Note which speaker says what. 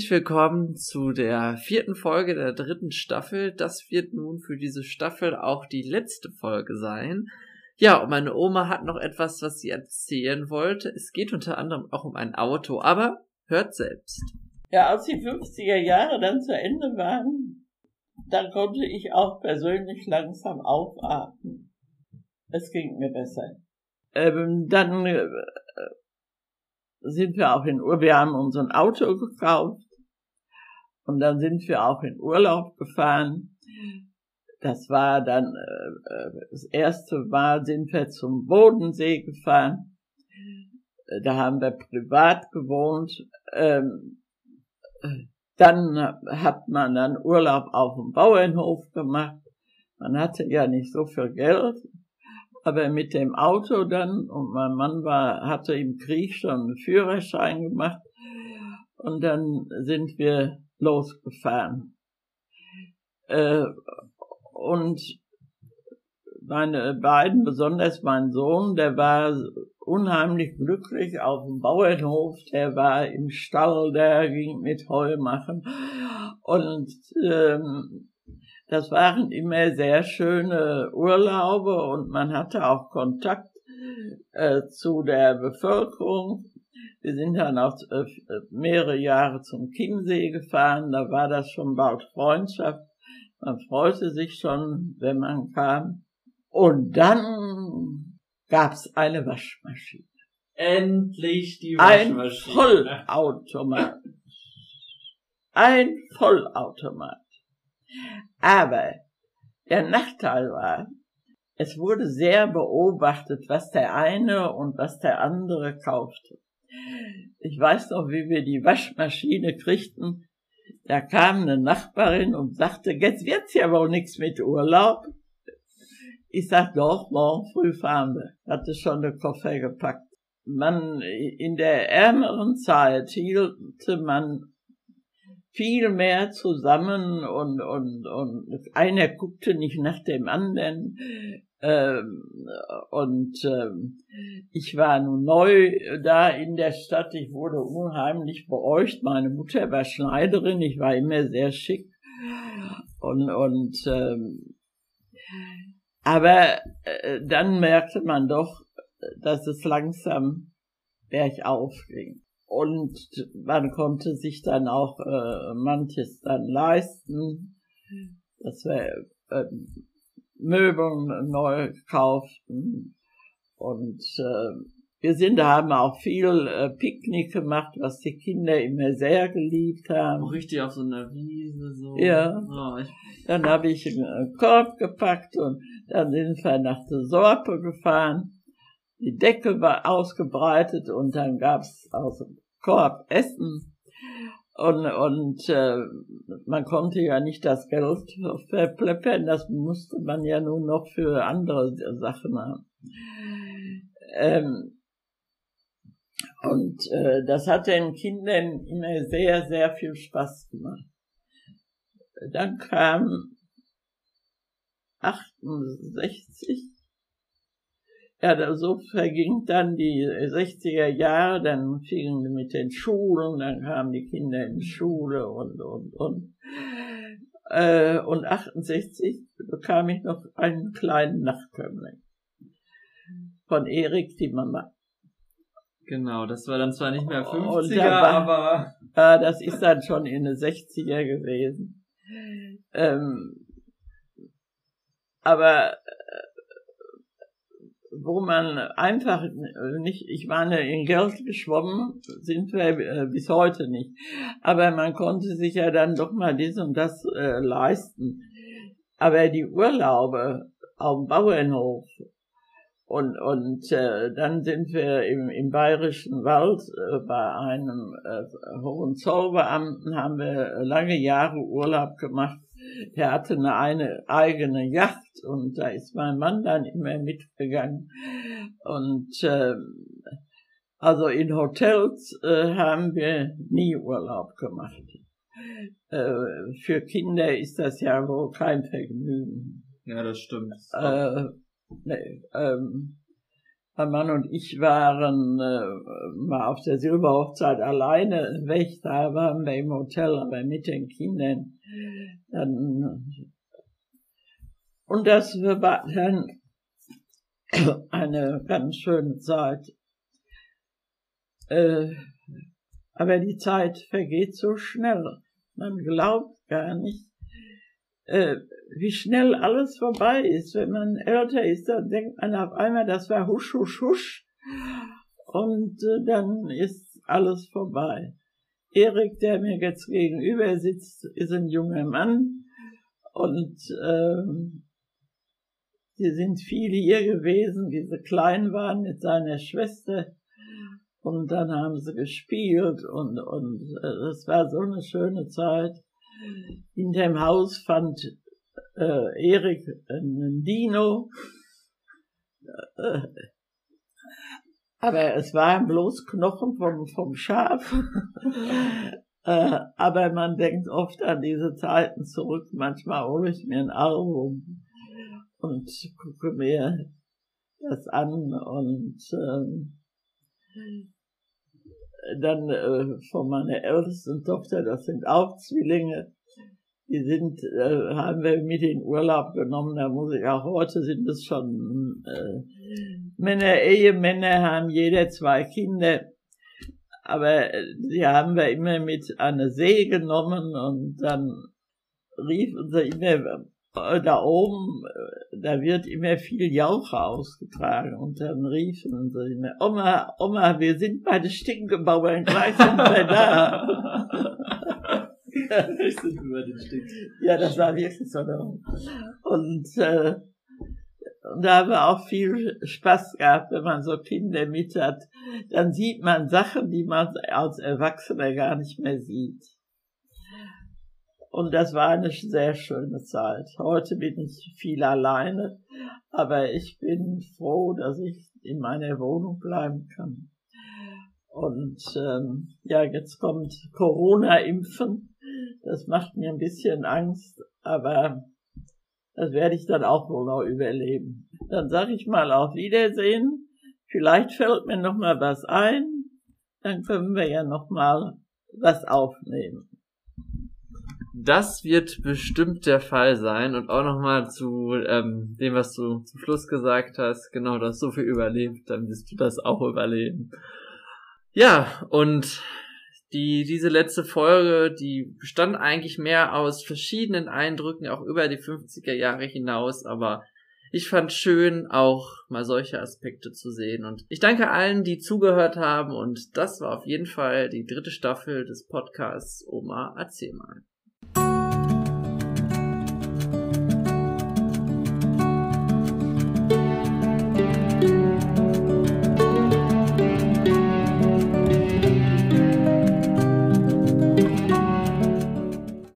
Speaker 1: Herzlich willkommen zu der vierten Folge der dritten Staffel. Das wird nun für diese Staffel auch die letzte Folge sein. Ja, und meine Oma hat noch etwas, was sie erzählen wollte. Es geht unter anderem auch um ein Auto, aber hört selbst.
Speaker 2: Ja, als die 50er Jahre dann zu Ende waren, dann konnte ich auch persönlich langsam aufatmen. Es ging mir besser. Ähm, dann äh, sind wir auch in Urlaub, wir haben uns ein Auto gekauft und dann sind wir auch in Urlaub gefahren. Das war dann, äh, äh, das erste Mal sind wir zum Bodensee gefahren. Da haben wir privat gewohnt. Ähm, dann hat man dann Urlaub auf dem Bauernhof gemacht. Man hatte ja nicht so viel Geld, aber mit dem Auto dann, und mein Mann war, hatte im Krieg schon einen Führerschein gemacht, und dann sind wir losgefahren. Äh, und meine beiden, besonders mein Sohn, der war unheimlich glücklich auf dem Bauernhof, der war im Stall, der ging mit Heu machen. Und ähm, das waren immer sehr schöne Urlaube und man hatte auch Kontakt äh, zu der Bevölkerung. Wir sind dann auch äh, mehrere Jahre zum Chiemsee gefahren, da war das schon bald Freundschaft. Man freute sich schon, wenn man kam. Und dann gab's eine Waschmaschine.
Speaker 1: Endlich die Waschmaschine.
Speaker 2: Ein Vollautomat. Ein Vollautomat. Aber der Nachteil war, es wurde sehr beobachtet, was der eine und was der andere kaufte. Ich weiß noch, wie wir die Waschmaschine kriegten. Da kam eine Nachbarin und sagte, jetzt wird's ja wohl nichts mit Urlaub. Ich sag doch, morgen früh fahren wir. Hatte schon den Koffer gepackt. Man, in der ärmeren Zeit hielte man viel mehr zusammen und, und, und einer guckte nicht nach dem anderen. Ähm, und ähm, ich war nun neu da in der Stadt, ich wurde unheimlich beäugt. Meine Mutter war Schneiderin, ich war immer sehr schick. Und, und ähm, aber äh, dann merkte man doch, dass es langsam bergauf ging und man konnte sich dann auch äh, manches dann leisten, dass wir äh, Möbeln neu kauften und äh, wir sind, haben auch viel äh, Picknick gemacht, was die Kinder immer sehr geliebt haben.
Speaker 1: Auch richtig auf so einer Wiese so.
Speaker 2: Ja. Oh, dann habe ich einen Korb gepackt und dann sind wir nach der Sorpe gefahren die Decke war ausgebreitet und dann gab's aus dem Korb Essen. Und, und äh, man konnte ja nicht das Geld verpleppern, das musste man ja nun noch für andere Sachen haben. Ähm, und äh, das hat den Kindern immer sehr, sehr viel Spaß gemacht. Dann kam 68 ja, so verging dann die 60er Jahre, dann fingen wir mit den Schulen, dann kamen die Kinder in die Schule und, und, und. Äh, und 68 bekam ich noch einen kleinen Nachkömmling. Von Erik, die Mama.
Speaker 1: Genau, das war dann zwar nicht mehr 50er, war, aber...
Speaker 2: Äh, das ist dann schon in den 60er gewesen. Ähm, aber wo man einfach nicht, ich meine, in Geld geschwommen sind wir äh, bis heute nicht. Aber man konnte sich ja dann doch mal dies und das äh, leisten. Aber die Urlaube auf dem Bauernhof und, und äh, dann sind wir im, im Bayerischen Wald äh, bei einem äh, Hohenzollbeamten, haben wir lange Jahre Urlaub gemacht der hatte eine, eine eigene Yacht und da ist mein Mann dann immer mitgegangen. Und äh, also in Hotels äh, haben wir nie Urlaub gemacht. Äh, für Kinder ist das ja wohl kein Vergnügen.
Speaker 1: Ja, das stimmt.
Speaker 2: Äh, nee, ähm, Mein Mann und ich waren äh, mal auf der Silberhochzeit alleine weg, da waren wir im Hotel, aber mit den Kindern. Dann, und das war dann eine ganz schöne Zeit. Äh, aber die Zeit vergeht so schnell. Man glaubt gar nicht, äh, wie schnell alles vorbei ist. Wenn man älter ist, dann denkt man auf einmal, das war husch, husch, husch. Und äh, dann ist alles vorbei. Erik, der mir jetzt gegenüber sitzt, ist ein junger Mann und ähm, die sind viele hier gewesen, die so klein waren mit seiner Schwester. Und dann haben sie gespielt und, und äh, es war so eine schöne Zeit. In dem Haus fand äh, Erik einen Dino. Äh, aber es waren bloß Knochen vom, vom Schaf. äh, aber man denkt oft an diese Zeiten zurück. Manchmal hole ich mir ein Album und gucke mir das an und ähm, dann äh, von meiner ältesten Tochter, das sind auch Zwillinge, die sind, äh, haben wir mit in Urlaub genommen, da muss ich auch heute sind es schon äh, Männer, Ehemänner haben jeder zwei Kinder, aber äh, die haben wir immer mit an den See genommen und dann riefen sie immer da oben, äh, da wird immer viel Jauche ausgetragen und dann riefen sie immer, Oma, Oma, wir sind bei den Stinkerbauern, gleich sind wir da. ja, das war wirklich so. Und, äh, und da haben wir auch viel Spaß gehabt, wenn man so Kinder mit hat. Dann sieht man Sachen, die man als Erwachsener gar nicht mehr sieht. Und das war eine sehr schöne Zeit. Heute bin ich viel alleine, aber ich bin froh, dass ich in meiner Wohnung bleiben kann. Und ähm, ja, jetzt kommt Corona-Impfen. Das macht mir ein bisschen Angst, aber das werde ich dann auch wohl noch überleben. Dann sage ich mal auf Wiedersehen. Vielleicht fällt mir noch mal was ein. Dann können wir ja noch mal was aufnehmen.
Speaker 1: Das wird bestimmt der Fall sein und auch nochmal zu ähm, dem, was du zum Schluss gesagt hast. Genau, du hast so viel überlebt, dann wirst du das auch überleben. Ja, und die, diese letzte Folge, die bestand eigentlich mehr aus verschiedenen Eindrücken, auch über die 50er Jahre hinaus, aber ich fand schön, auch mal solche Aspekte zu sehen. Und ich danke allen, die zugehört haben. Und das war auf jeden Fall die dritte Staffel des Podcasts Oma, erzähl mal.